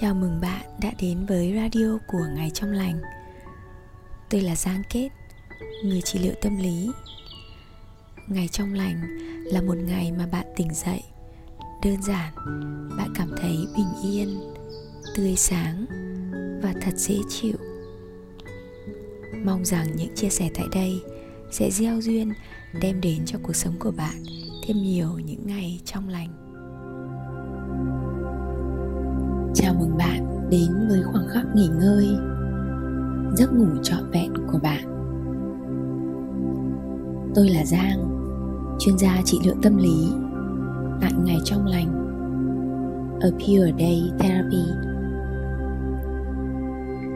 Chào mừng bạn đã đến với radio của Ngày Trong Lành. Tôi là Giang Kết, người trị liệu tâm lý. Ngày Trong Lành là một ngày mà bạn tỉnh dậy. Đơn giản, bạn cảm thấy bình yên, tươi sáng và thật dễ chịu. Mong rằng những chia sẻ tại đây sẽ gieo duyên đem đến cho cuộc sống của bạn thêm nhiều những ngày trong lành. Chào mừng bạn đến với khoảng khắc nghỉ ngơi, giấc ngủ trọn vẹn của bạn. Tôi là giang, chuyên gia trị liệu tâm lý, tại ngày trong lành, a pure day therapy.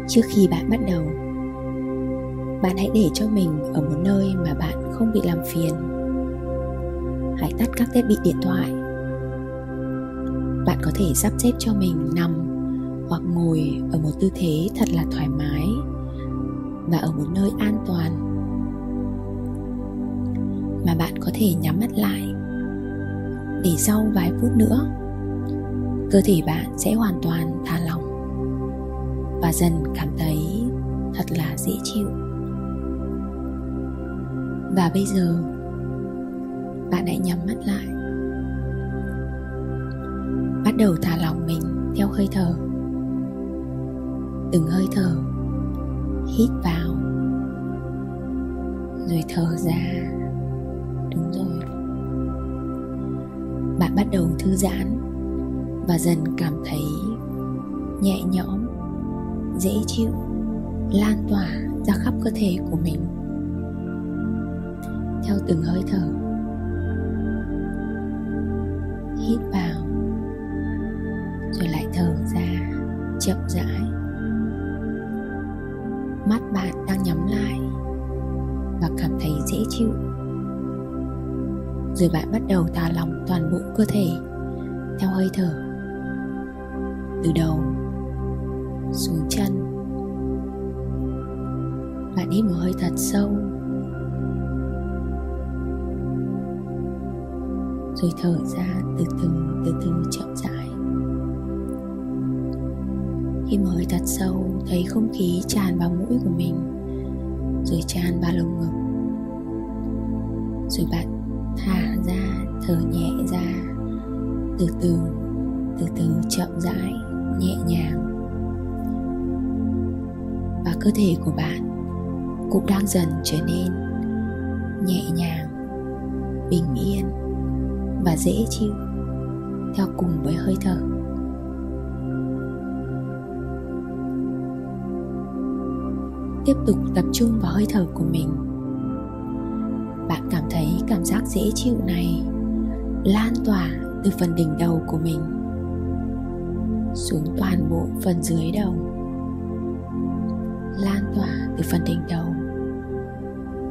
Trước khi bạn bắt đầu, bạn hãy để cho mình ở một nơi mà bạn không bị làm phiền. Hãy tắt các thiết bị điện thoại bạn có thể sắp xếp cho mình nằm hoặc ngồi ở một tư thế thật là thoải mái và ở một nơi an toàn mà bạn có thể nhắm mắt lại. Để sau vài phút nữa, cơ thể bạn sẽ hoàn toàn thả lỏng và dần cảm thấy thật là dễ chịu. Và bây giờ, bạn hãy nhắm mắt lại đầu thả lỏng mình theo hơi thở. Từng hơi thở hít vào. Rồi thở ra. Đúng rồi. Bạn bắt đầu thư giãn và dần cảm thấy nhẹ nhõm, dễ chịu, lan tỏa ra khắp cơ thể của mình. Theo từng hơi thở, hít vào. Rồi bạn bắt đầu thả lỏng toàn bộ cơ thể. Theo hơi thở. Từ đầu xuống chân. Bạn hít một hơi thật sâu. Rồi thở ra từ từ từ từ chậm rãi. Khi mở thật sâu, thấy không khí tràn vào mũi của mình, rồi tràn vào lồng ngực. Rồi bạn thả ra, thở nhẹ ra. Từ từ từ từ chậm rãi, nhẹ nhàng. Và cơ thể của bạn cũng đang dần trở nên nhẹ nhàng, bình yên và dễ chịu theo cùng với hơi thở. Tiếp tục tập trung vào hơi thở của mình dễ chịu này, lan tỏa từ phần đỉnh đầu của mình xuống toàn bộ phần dưới đầu. Lan tỏa từ phần đỉnh đầu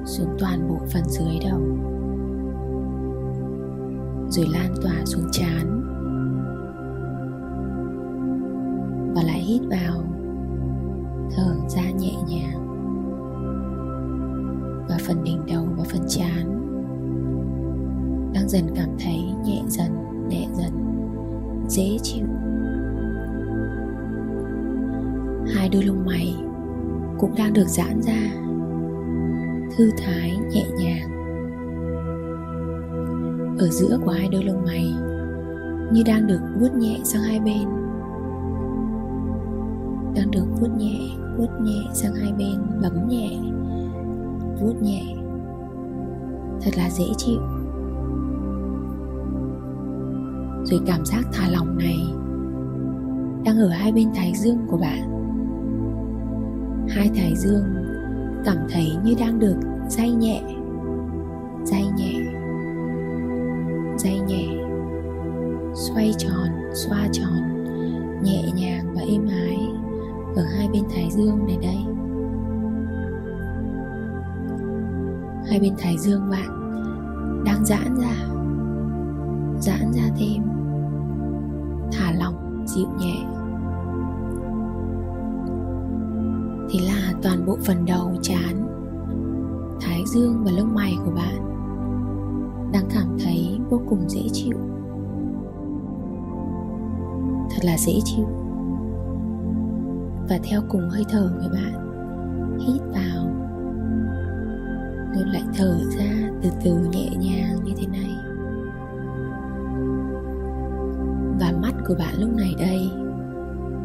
xuống toàn bộ phần dưới đầu. Rồi lan tỏa xuống chán và lại hít vào. Được giãn ra. Thư thái, nhẹ nhàng. Ở giữa của hai đôi lông mày, như đang được vuốt nhẹ sang hai bên. Đang được vuốt nhẹ vuốt nhẹ sang hai bên, bấm nhẹ, vuốt nhẹ. Thật là dễ chịu. Rồi cảm giác thả lỏng này đang ở hai bên thái dương của bạn hai thái dương, cảm thấy như đang được day nhẹ day nhẹ day nhẹ, xoay tròn, xoa tròn, nhẹ nhàng và êm ái ở hai bên thái dương này đây. Hai bên thái dương bạn đang giãn ra giãn ra thêm, thả lỏng, dịu nhẹ. Toàn bộ phần đầu chán. Thái dương và lông mày của bạn đang cảm thấy vô cùng dễ chịu. Thật là dễ chịu. Và theo cùng hơi thở người bạn, hít vào. Rồi lại thở ra từ từ nhẹ nhàng như thế này. Và mắt của bạn lúc này đây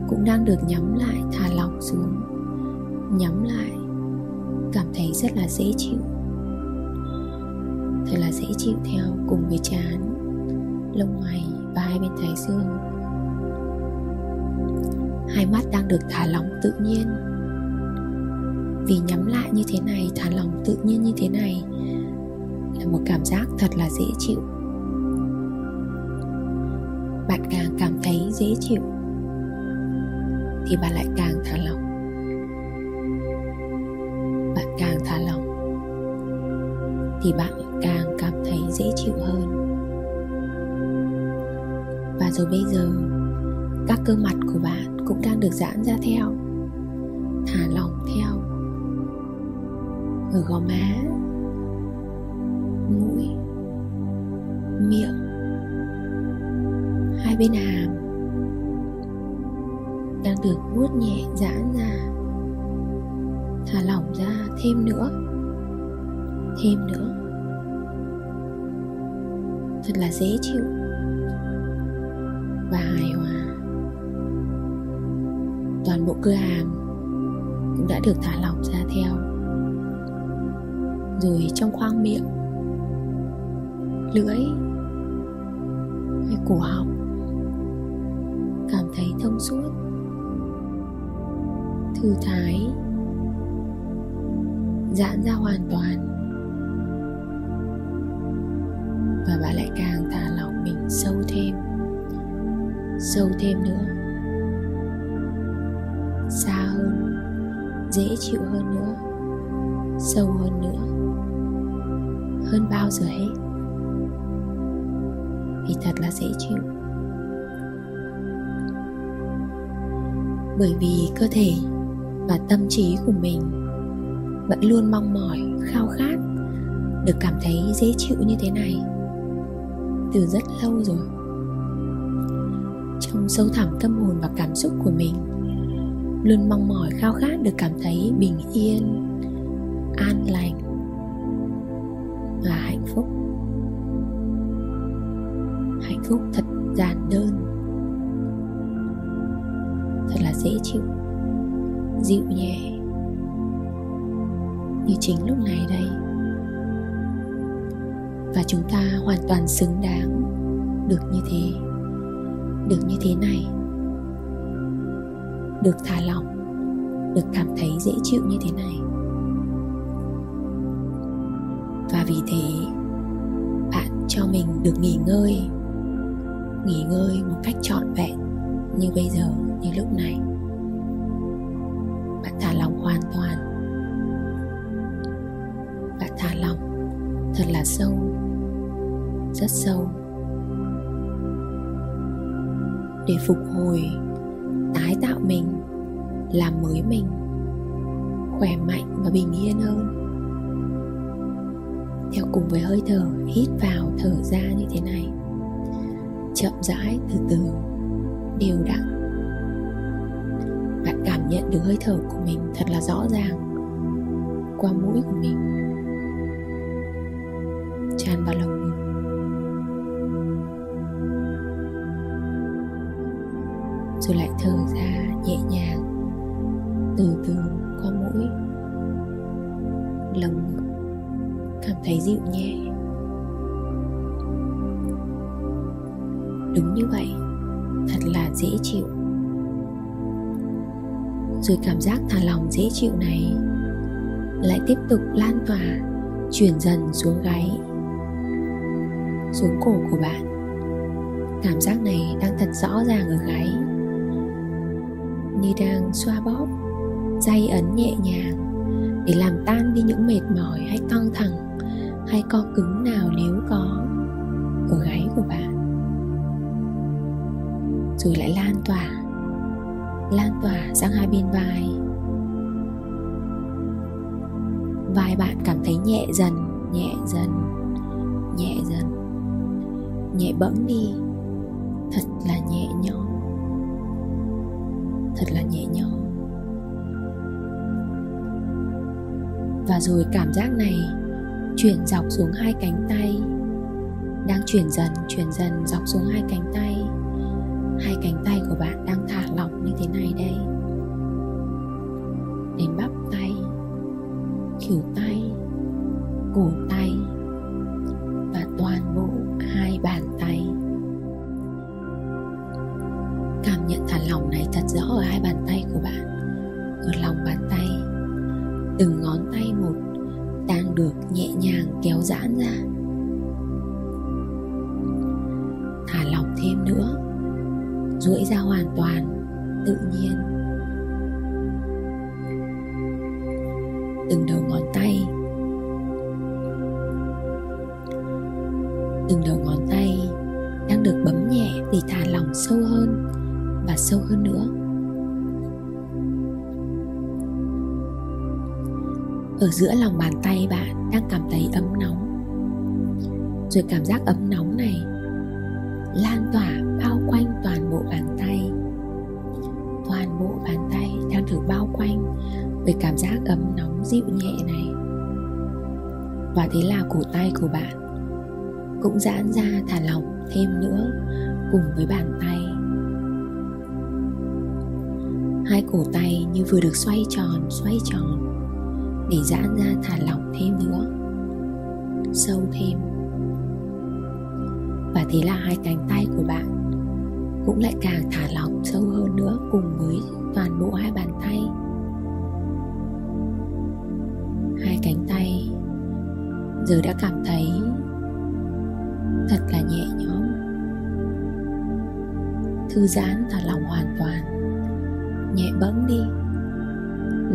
cũng đang được nhắm lại, thả lỏng xuống nhắm lại, cảm thấy rất là dễ chịu. Thật là dễ chịu theo cùng với chán, lông mày và hai bên thái dương. Hai mắt đang được thả lỏng tự nhiên. Vì nhắm lại như thế này, thả lỏng tự nhiên như thế này là một cảm giác thật là dễ chịu. Bạn càng cảm thấy dễ chịu, thì bạn lại càng thả lỏng thì bạn càng cảm thấy dễ chịu hơn. Và rồi bây giờ, các cơ mặt của bạn cũng đang được giãn ra theo, thả lỏng theo. Ở gò má cũng đã được thả lỏng ra theo. Rồi trong khoang miệng, lưỡi hay cổ họng cảm thấy thông suốt, thư thái, giãn ra hoàn toàn. Và bạn lại càng thả lỏng mình sâu thêm sâu thêm nữa. Dễ chịu hơn nữa, sâu hơn nữa, hơn bao giờ hết. Vì thật là dễ chịu. Bởi vì cơ thể và tâm trí của mình vẫn luôn mong mỏi, khao khát được cảm thấy dễ chịu như thế này từ rất lâu rồi. Trong sâu thẳm tâm hồn và cảm xúc của mình luôn mong mỏi khao khát được cảm thấy bình yên, an lành và hạnh phúc. Hạnh phúc thật giản đơn, thật là dễ chịu, dịu nhẹ. Như chính lúc này đây. Và chúng ta hoàn toàn xứng đáng được như thế, được như thế này được thả lỏng, được cảm thấy dễ chịu như thế này. Và vì thế, bạn cho mình được nghỉ ngơi nghỉ ngơi một cách trọn vẹn như bây giờ, như lúc này. Bạn thả lỏng hoàn toàn. Bạn thả lỏng thật là sâu, rất sâu. Để phục hồi tái tạo mình, làm mới mình, khỏe mạnh và bình yên hơn. Theo cùng với hơi thở, hít vào thở ra như thế này. Chậm rãi, từ từ, đều đặn. Bạn cảm nhận được hơi thở của mình thật là rõ ràng. Qua mũi của mình đúng như vậy. Thật là dễ chịu. Rồi cảm giác thả lòng dễ chịu này lại tiếp tục lan tỏa, chuyển dần xuống gáy, xuống cổ của bạn. Cảm giác này đang thật rõ ràng ở gáy. Như đang xoa bóp day ấn nhẹ nhàng để làm tan đi những mệt mỏi hay căng thẳng hay co cứng nào nếu có ở gáy của bạn rồi lại lan tỏa. Lan tỏa sang hai bên vai. Vai bạn cảm thấy nhẹ dần nhẹ dần nhẹ dần. Nhẹ bẫng đi. Thật là nhẹ nhõm. Thật là nhẹ nhõm. Và rồi cảm giác này chuyển dọc xuống hai cánh tay. Đang chuyển dần chuyển dần dọc xuống hai cánh tay hai cánh tay của bạn đang thả lỏng như thế này đây. Đến bắp tay khỉu tay, cổ tay và toàn bộ hai bàn tay. Cảm nhận thả lỏng này thật rõ ở hai bàn tay của bạn. Ở lòng bàn tay, từng ngón tay một đang được nhẹ nhàng kéo giãn ra. Rồi cảm giác ấm nóng này lan tỏa bao quanh toàn bộ bàn tay. Toàn bộ bàn tay đang được bao quanh bởi cảm giác ấm nóng dịu nhẹ này. Và thế là cổ tay của bạn cũng giãn ra thả lỏng thêm nữa cùng với bàn tay. Hai cổ tay như vừa được xoay tròn xoay tròn để giãn ra thả lỏng thêm nữa, sâu thêm thế là hai cánh tay của bạn. Cũng lại càng thả lỏng sâu hơn nữa cùng với toàn bộ hai bàn tay. Hai cánh tay giờ đã cảm thấy thật là nhẹ nhõm. Thư giãn thả lỏng hoàn toàn, nhẹ bẫng đi,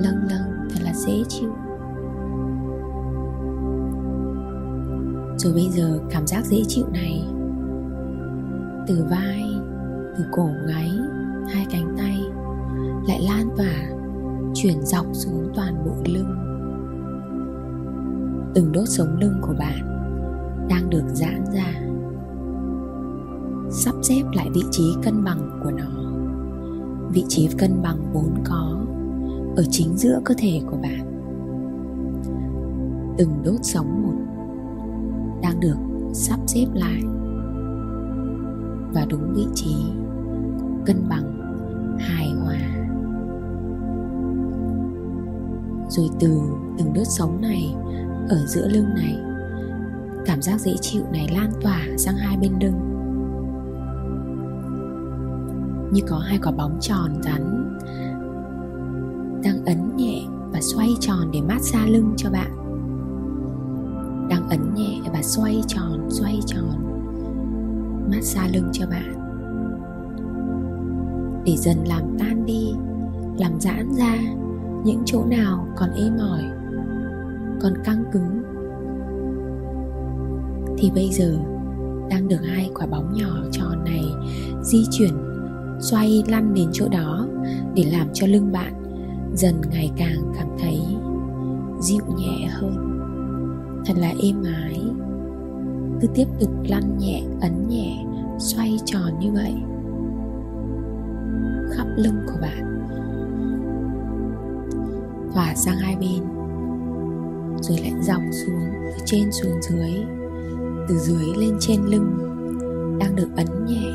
lâng lâng thật là dễ chịu. Rồi bây giờ cảm giác dễ chịu này từ vai, từ cổ gáy, hai cánh tay lại lan tỏa, chuyển dọc xuống toàn bộ lưng. Từng đốt sống lưng của bạn đang được giãn ra, sắp xếp lại vị trí cân bằng của nó. Vị trí cân bằng vốn có ở chính giữa cơ thể của bạn. Từng đốt sống một đang được sắp xếp lại và đúng vị trí, cân bằng, hài hòa. Rồi từ từng đốt sống này, ở giữa lưng này, cảm giác dễ chịu này lan tỏa sang hai bên lưng. Như có hai quả bóng tròn rắn đang ấn nhẹ và xoay tròn để mát xa lưng cho bạn. Đang ấn nhẹ và xoay tròn xoay tròn massage lưng cho bạn. Để dần làm tan đi, làm giãn ra, những chỗ nào còn ê mỏi còn căng cứng, thì bây giờ đang được hai quả bóng nhỏ tròn này di chuyển, xoay lăn đến chỗ đó để làm cho lưng bạn dần ngày càng cảm thấy dịu nhẹ hơn. Thật là êm ái cứ tiếp tục lăn nhẹ, ấn nhẹ, xoay tròn như vậy. Khắp lưng của bạn. Tỏa sang hai bên. Rồi lại dọc xuống, từ trên xuống dưới. Từ dưới lên trên lưng. Đang được ấn nhẹ,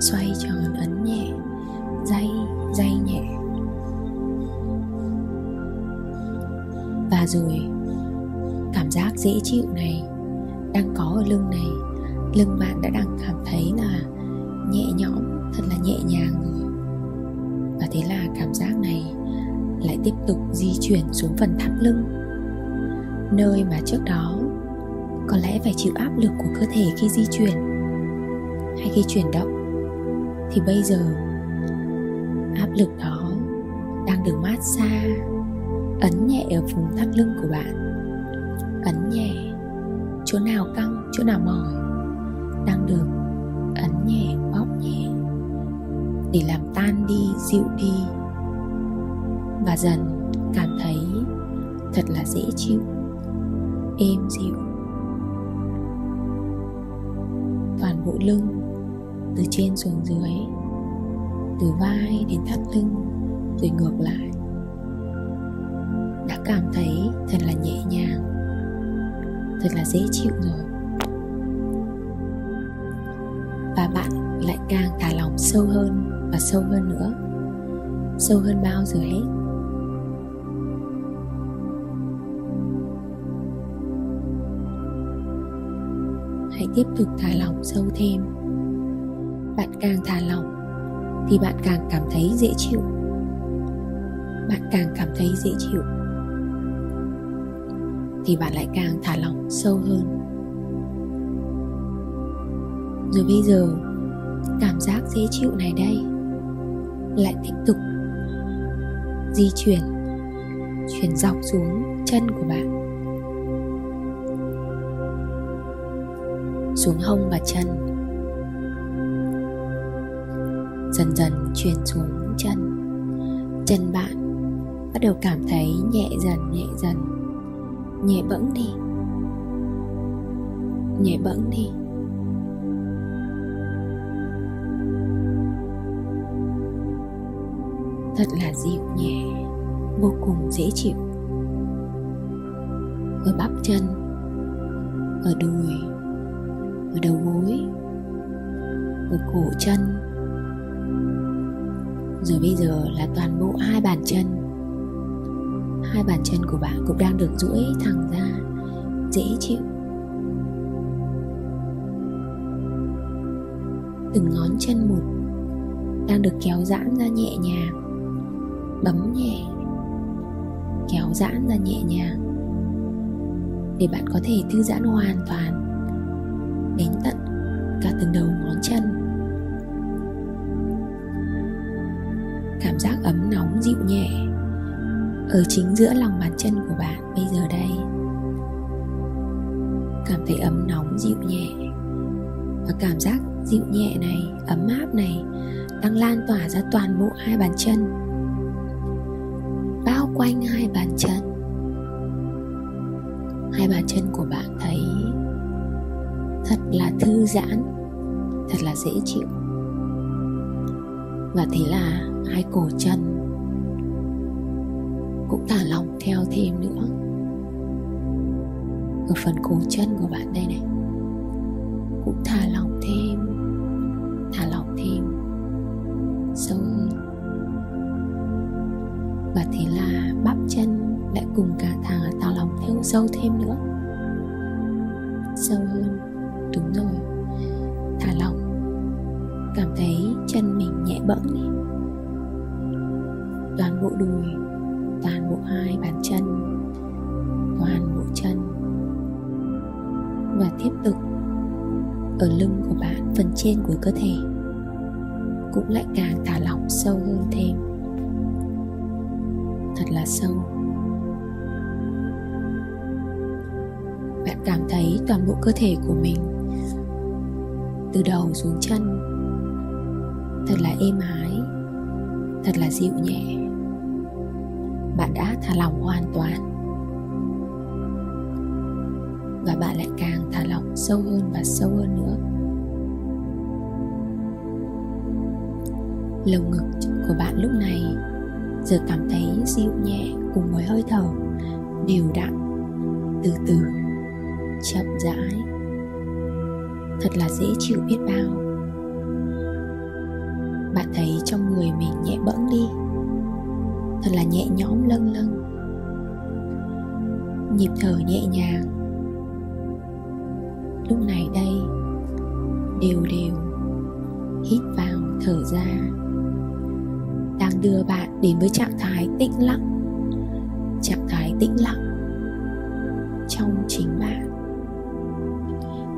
xoay tròn, ấn nhẹ. Day day nhẹ. Và rồi, cảm giác dễ chịu này đang có ở lưng này. Lưng bạn đã đang cảm thấy là nhẹ nhõm, thật là nhẹ nhàng rồi. Và thế là cảm giác này lại tiếp tục di chuyển xuống phần thắt lưng. Nơi mà trước đó có lẽ phải chịu áp lực của cơ thể khi di chuyển hay khi chuyển động, thì bây giờ áp lực đó đang được mát xa, ấn nhẹ ở vùng thắt lưng của bạn. Ấn nhẹ chỗ nào căng, chỗ nào mỏi. Đang được ấn nhẹ, bóp nhẹ. Để làm tan đi, dịu đi. Và dần cảm thấy thật là dễ chịu, êm dịu. Toàn bộ lưng, từ trên xuống dưới, từ vai đến thắt lưng, rồi ngược lại. Đã cảm thấy thật là dễ chịu rồi. Và bạn lại càng thả lỏng sâu hơn và sâu hơn nữa. Sâu hơn bao giờ hết. Hãy tiếp tục thả lỏng sâu thêm. Bạn càng thả lỏng thì bạn càng cảm thấy dễ chịu. Bạn càng cảm thấy dễ chịu thì bạn lại càng thả lỏng sâu hơn. Rồi bây giờ, cảm giác dễ chịu này đây lại tiếp tục di chuyển chuyển dọc xuống chân của bạn. Xuống hông và chân. Dần dần chuyển xuống chân. Chân bạn bắt đầu cảm thấy nhẹ dần nhẹ dần nhẹ bẫng đi. Nhẹ bẫng đi. Thật là dịu nhẹ, vô cùng dễ chịu. Ở bắp chân, ở đùi, ở đầu gối, ở cổ chân. Rồi bây giờ là toàn bộ hai bàn chân. Hai bàn chân của bạn cũng đang được duỗi thẳng dễ chịu. Từng ngón chân một đang được kéo giãn ra nhẹ nhàng, bấm nhẹ, kéo giãn ra nhẹ nhàng để bạn có thể thư giãn hoàn toàn đến tận cả từng đầu ngón chân. Cảm giác ấm nóng dịu nhẹ ở chính giữa lòng bàn chân của bạn bây giờ đây cảm thấy ấm nóng, dịu nhẹ. Và cảm giác dịu nhẹ này, ấm áp này, đang lan tỏa ra toàn bộ hai bàn chân. Bao quanh hai bàn chân. Hai bàn chân của bạn thấy thật là thư giãn, thật là dễ chịu. Và thế là hai cổ chân cũng thả lỏng theo thêm nữa ở phần cổ chân của bạn đây này. Cũng thả lỏng thêm. Thả lỏng thêm. Sâu hơn và thế là bắp chân lại cùng cả thả thả lỏng theo, sâu thêm nữa. Bạn cảm thấy toàn bộ cơ thể của mình từ đầu xuống chân thật là êm ái, thật là dịu nhẹ. Bạn đã thả lỏng hoàn toàn và bạn lại càng thả lỏng sâu hơn và sâu hơn nữa. Lồng ngực của bạn lúc này giờ cảm thấy dịu nhẹ cùng với hơi thở đều đặn từ từ chậm rãi. Thật là dễ chịu biết bao. Bạn thấy trong người mình nhẹ bẫng đi. Thật là nhẹ nhõm lâng lâng. Nhịp thở nhẹ nhàng. Lúc này đây, đều đều, hít vào, thở ra. Đang đưa bạn đến với trạng thái tĩnh lặng. Trạng thái tĩnh lặng.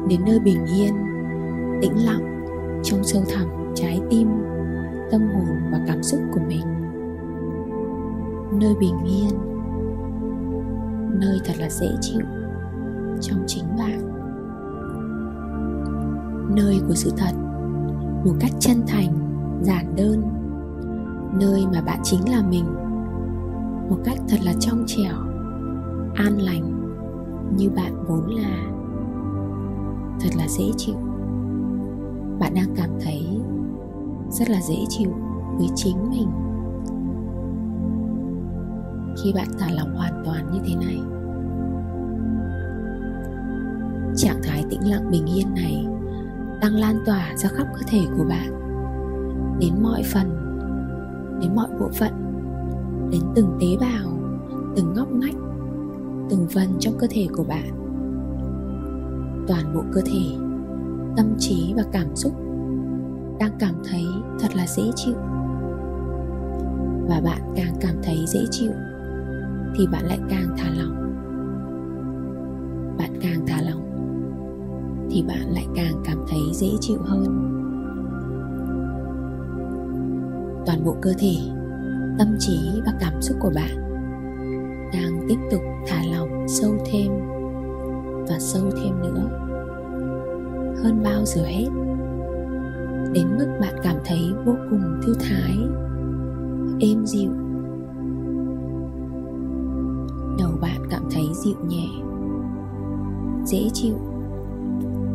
Đến nơi bình yên, tĩnh lặng, trong sâu thẳm trái tim, tâm hồn và cảm xúc của mình. Nơi bình yên, nơi thật là dễ chịu trong chính bạn. Nơi của sự thật một cách chân thành, giản đơn. Nơi mà bạn chính là mình một cách thật là trong trẻo, an lành như bạn vốn là thật là dễ chịu. Bạn đang cảm thấy rất là dễ chịu với chính mình. Khi bạn thả lỏng hoàn toàn như thế này, trạng thái tĩnh lặng bình yên này đang lan tỏa ra khắp cơ thể của bạn, đến mọi phần, đến mọi bộ phận, đến từng tế bào, từng ngóc ngách, từng phần trong cơ thể của bạn toàn bộ cơ thể, tâm trí và cảm xúc đang cảm thấy thật là dễ chịu. Và bạn càng cảm thấy dễ chịu, thì bạn lại càng thả lỏng. Bạn càng thả lỏng, thì bạn lại càng cảm thấy dễ chịu hơn. Toàn bộ cơ thể, tâm trí và cảm xúc của bạn đang tiếp tục thả lỏng sâu thêm và sâu thêm nữa. Hơn bao giờ hết, đến mức bạn cảm thấy vô cùng thư thái, êm dịu. Đầu bạn cảm thấy dịu nhẹ, dễ chịu,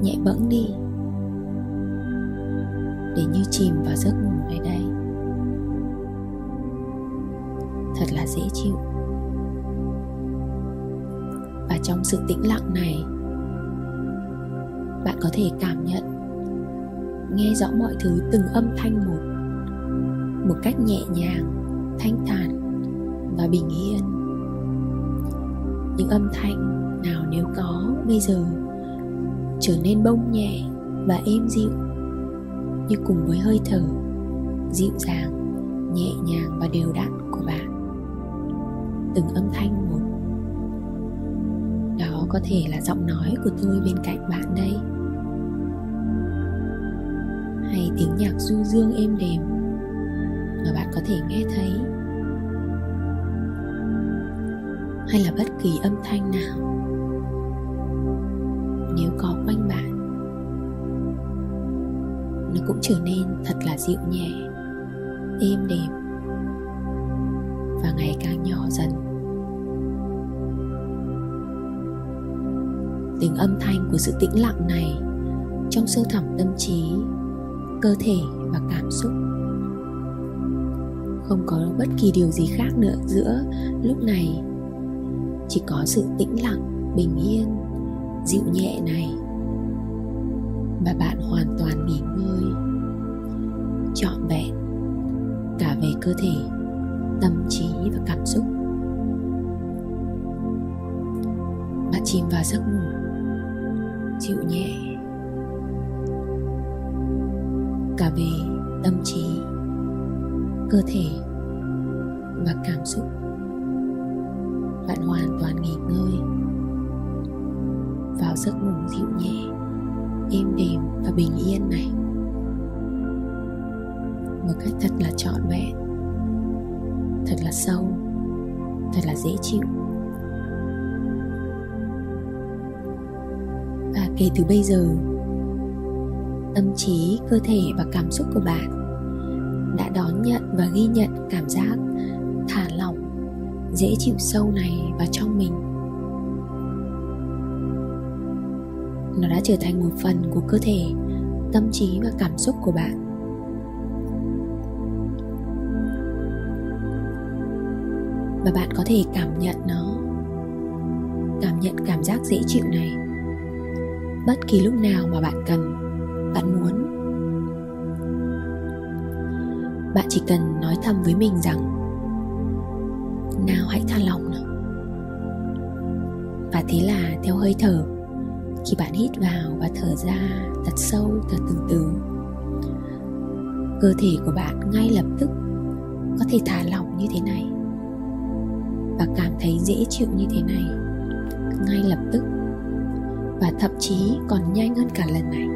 nhẹ bẫng đi. Để như chìm vào giấc ngủ nơi đây. Thật là dễ chịu và trong sự tĩnh lặng này. Bạn có thể cảm nhận, nghe rõ mọi thứ từng âm thanh một một cách nhẹ nhàng, thanh thản và bình yên. Những âm thanh nào nếu có bây giờ trở nên bông nhẹ và êm dịu, như cùng với hơi thở, dịu dàng, nhẹ nhàng và đều đặn của bạn. Từng âm thanh một có thể là giọng nói của tôi bên cạnh bạn đây. Hay tiếng nhạc du dương êm đềm mà bạn có thể nghe thấy. Hay là bất kỳ âm thanh nào. Nếu có quanh bạn, nó cũng trở nên thật là dịu nhẹ, êm đềm. Từng âm thanh của sự tĩnh lặng này trong sâu thẳm tâm trí, cơ thể và cảm xúc. Không có bất kỳ điều gì khác nữa giữa lúc này. Chỉ có sự tĩnh lặng, bình yên, dịu nhẹ này và bạn hoàn toàn nghỉ ngơi, trọn vẹn cả về cơ thể. Chịu sâu này vào trong mình. Nó đã trở thành một phần của cơ thể, tâm trí và cảm xúc của bạn. Và bạn có thể cảm nhận nó. Cảm nhận cảm giác dễ chịu này. Bất kỳ lúc nào mà bạn cần, bạn muốn. Bạn chỉ cần nói thầm với mình rằng nào hãy thả lỏng nào. Và thế là theo hơi thở, khi bạn hít vào và thở ra thật sâu, thật từ từ, cơ thể của bạn ngay lập tức có thể thả lỏng như thế này và cảm thấy dễ chịu như thế này ngay lập tức và thậm chí còn nhanh hơn cả lần này.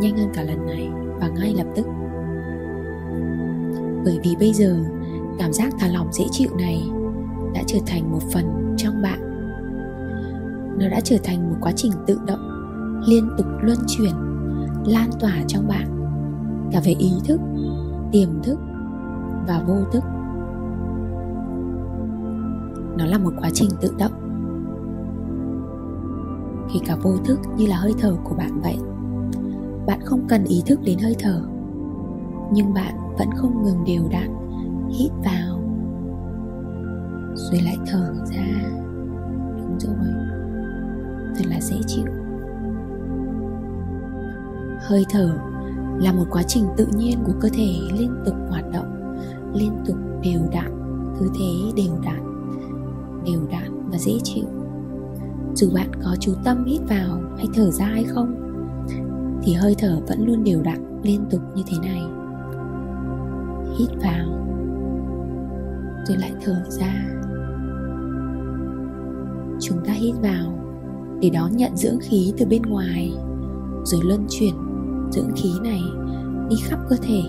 Nhanh hơn cả lần này và ngay lập tức. Bởi vì bây giờ cảm giác thả lỏng dễ chịu này đã trở thành một phần trong bạn. Nó đã trở thành một quá trình tự động, liên tục luân chuyển, lan tỏa trong bạn. Cả về ý thức, tiềm thức và vô thức. Nó là một quá trình tự động. Khi cả vô thức như là hơi thở của bạn vậy, bạn không cần ý thức đến hơi thở, nhưng bạn vẫn không ngừng đều đặn hít vào. Rồi lại thở ra. Đúng rồi. Thật là dễ chịu. Hơi thở là một quá trình tự nhiên của cơ thể liên tục hoạt động, liên tục đều đặn, cứ thế đều đặn đều đặn và dễ chịu. Dù bạn có chú tâm hít vào hay thở ra hay không, thì hơi thở vẫn luôn đều đặn liên tục như thế này. Hít vào rồi lại thở ra. Chúng ta hít vào để đón nhận dưỡng khí từ bên ngoài, rồi luân chuyển dưỡng khí này đi khắp cơ thể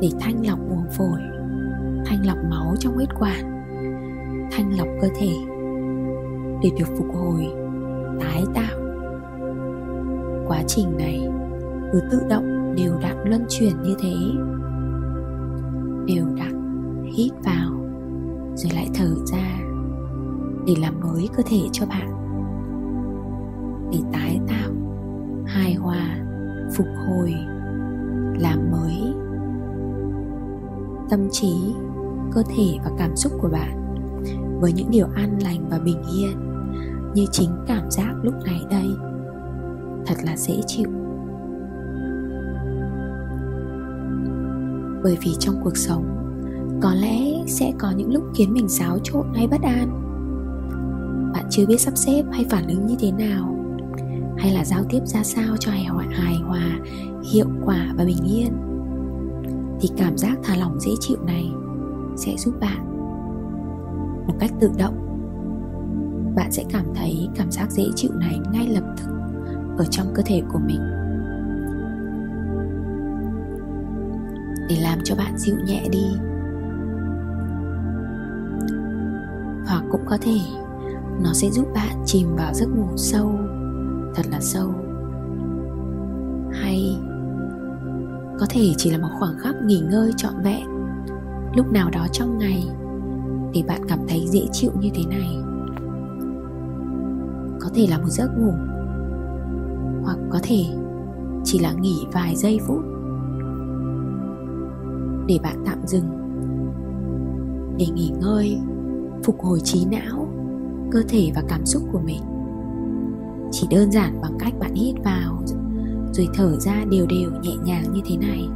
để thanh lọc buồng phổi, thanh lọc máu trong huyết quản, thanh lọc cơ thể để được phục hồi, tái tạo. Quá trình này cứ tự động đều đặn luân chuyển như thế. Đều đặn hít vào, rồi lại thở ra để làm mới cơ thể cho bạn. Để tái tạo hài hòa, phục hồi, làm mới tâm trí, cơ thể và cảm xúc của bạn với những điều an lành và bình yên như chính cảm giác lúc này đây, thật là dễ chịu. Bởi vì trong cuộc sống có lẽ sẽ có những lúc khiến mình xáo trộn hay bất an. Bạn chưa biết sắp xếp hay phản ứng như thế nào hay là giao tiếp ra sao cho hài hòa, hài hòa hiệu quả và bình yên. Thì cảm giác thả lỏng dễ chịu này sẽ giúp bạn một cách tự động. Bạn sẽ cảm thấy cảm giác dễ chịu này ngay lập tức ở trong cơ thể của mình. Để làm cho bạn dịu nhẹ đi hoặc cũng có thể. Nó sẽ giúp bạn chìm vào giấc ngủ sâu, thật là sâu. Hay, có thể chỉ là một khoảng khắc nghỉ ngơi trọn vẹn. Lúc nào đó trong ngày, để bạn cảm thấy dễ chịu như thế này. Có thể là một giấc ngủ, hoặc có thể chỉ là nghỉ vài giây phút. Để bạn tạm dừng, để nghỉ ngơi phục hồi trí não, cơ thể và cảm xúc của mình. Chỉ đơn giản bằng cách bạn hít vào, rồi thở ra đều đều nhẹ nhàng như thế này.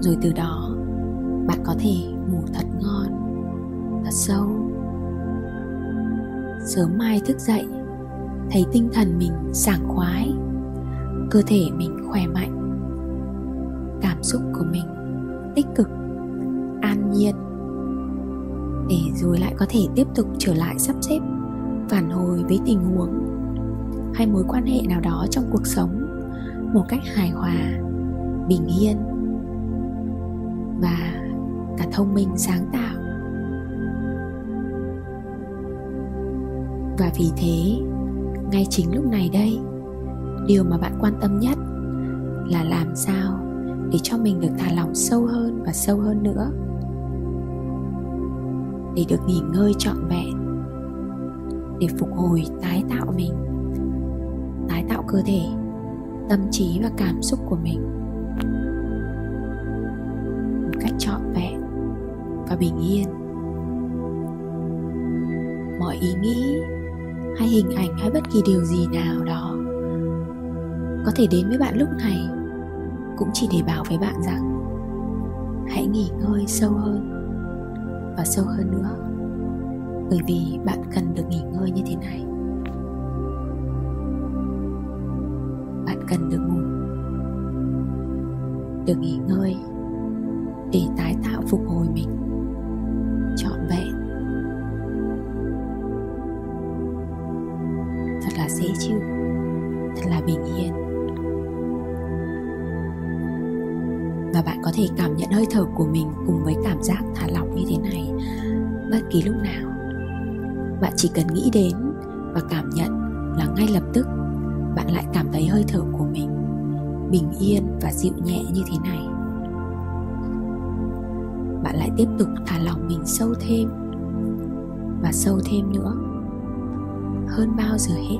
Rồi từ đó, bạn có thể ngủ thật ngon, thật sâu. Sớm mai thức dậy, thấy tinh thần mình sảng khoái, cơ thể mình khỏe mạnh, cảm xúc của mình tích cực nhiên. Để rồi lại có thể tiếp tục trở lại sắp xếp, phản hồi với tình huống hay mối quan hệ nào đó trong cuộc sống một cách hài hòa, bình yên và cả thông minh, sáng tạo. Và vì thế, ngay chính lúc này đây, điều mà bạn quan tâm nhất là làm sao để cho mình được thả lỏng sâu hơn và sâu hơn nữa để được nghỉ ngơi trọn vẹn, để phục hồi tái tạo mình, tái tạo cơ thể, tâm trí và cảm xúc của mình một cách trọn vẹn và bình yên. Mọi ý nghĩ hay hình ảnh hay bất kỳ điều gì nào đó có thể đến với bạn lúc này cũng chỉ để bảo với bạn rằng hãy nghỉ ngơi sâu hơn và sâu hơn nữa. Bởi vì bạn cần được nghỉ ngơi như thế này. Bạn cần được ngủ. Được nghỉ ngơi để tái tạo phục hồi mình. Trọn vẹn. Thật là dễ chịu. Thật là bình yên. Và bạn có thể cảm nhận hơi thở của mình cùng với cảm giác thả bất kỳ lúc nào. Bạn chỉ cần nghĩ đến và cảm nhận là ngay lập tức, bạn lại cảm thấy hơi thở của mình bình yên và dịu nhẹ như thế này. Bạn lại tiếp tục thả lỏng mình sâu thêm và sâu thêm nữa. Hơn bao giờ hết,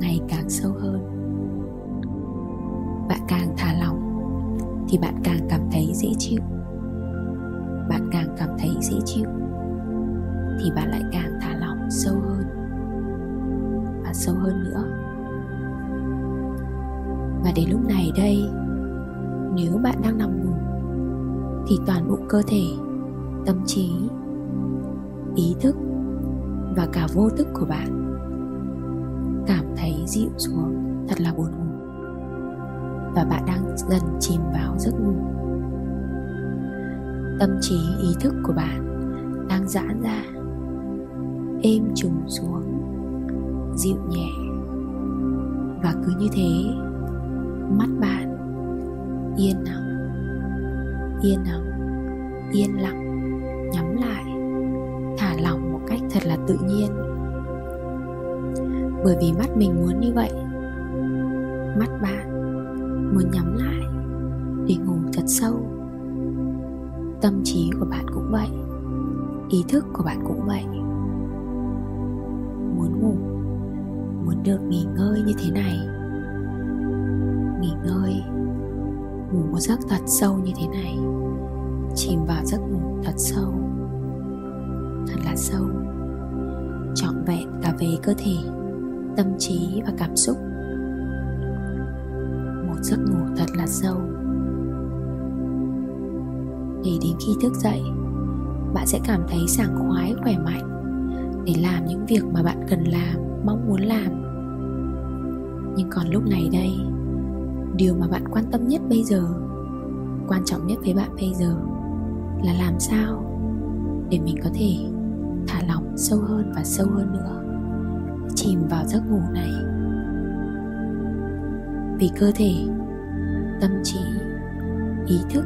ngày càng sâu hơn. Bạn càng thả lỏng thì bạn càng cảm thấy dễ chịu. Bạn càng dễ chịu, thì bạn lại càng thả lỏng sâu hơn và sâu hơn nữa. Và đến lúc này đây, nếu bạn đang nằm ngủ, thì toàn bộ cơ thể, tâm trí, ý thức và cả vô thức của bạn cảm thấy dịu xuống, thật là buồn ngủ. Và bạn đang dần chìm vào giấc ngủ tâm trí, ý thức của bạn đang giãn ra. Êm trùng xuống, dịu nhẹ. Và cứ như thế, mắt bạn yên lặng yên lặng yên lặng, nhắm lại, thả lỏng một cách thật là tự nhiên. Bởi vì mắt mình muốn như vậy, mắt bạn muốn nhắm lại để ngủ thật sâu tâm trí của bạn cũng vậy, ý thức của bạn cũng vậy. Muốn ngủ, muốn được nghỉ ngơi như thế này, nghỉ ngơi, ngủ một giấc thật sâu như thế này, chìm vào giấc ngủ thật sâu, thật là sâu, trọn vẹn cả về cơ thể, tâm trí và cảm xúc. Một giấc ngủ thật là sâu để đến khi thức dậy, bạn sẽ cảm thấy sảng khoái, khỏe mạnh để làm những việc mà bạn cần làm, mong muốn làm. Nhưng còn lúc này đây, điều mà bạn quan tâm nhất bây giờ, quan trọng nhất với bạn bây giờ là làm sao để mình có thể thả lỏng sâu hơn và sâu hơn nữa, chìm vào giấc ngủ này. Vì cơ thể, tâm trí, ý thức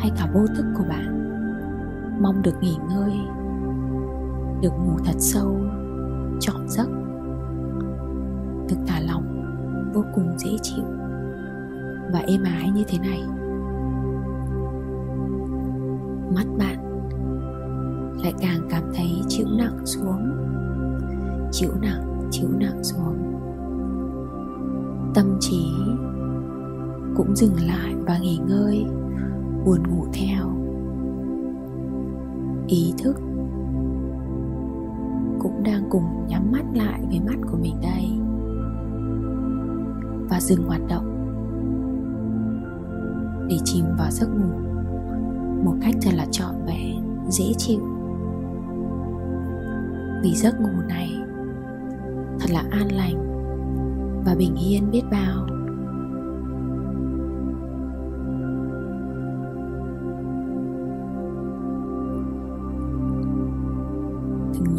hay cả vô thức của bạn. Mong được nghỉ ngơi, được ngủ thật sâu, trọn giấc. Được thả lỏng, vô cùng dễ chịu. Và êm ái như thế này. Mắt bạn lại càng cảm thấy chịu nặng xuống. Chịu nặng chịu nặng xuống. Tâm trí cũng dừng lại và nghỉ ngơi buồn ngủ theo. Ý thức cũng đang cùng nhắm mắt lại với mắt của mình đây. Và dừng hoạt động. Để chìm vào giấc ngủ một cách thật là trọn vẹn, dễ chịu. Vì giấc ngủ này thật là an lành và bình yên biết bao.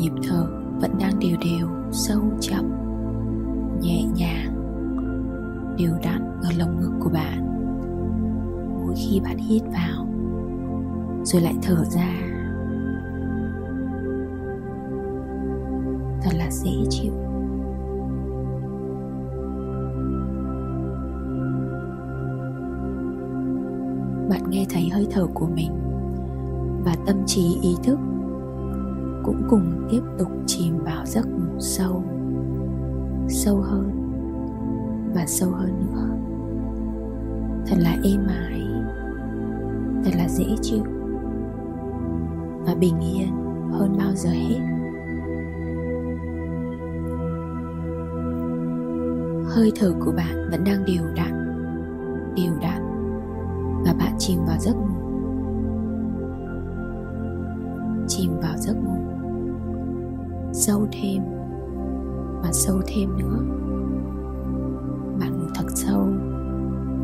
Nhịp thở vẫn đang đều đều, sâu chậm, nhẹ nhàng. Đều đặn ở lồng ngực của bạn. Mỗi khi bạn hít vào, rồi lại thở ra. sâu thêm và sâu thêm nữa. Bạn ngủ thật sâu,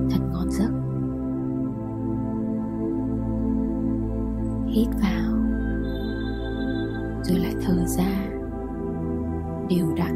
thật ngon giấc. Hít vào, rồi lại thở ra, đều đặn.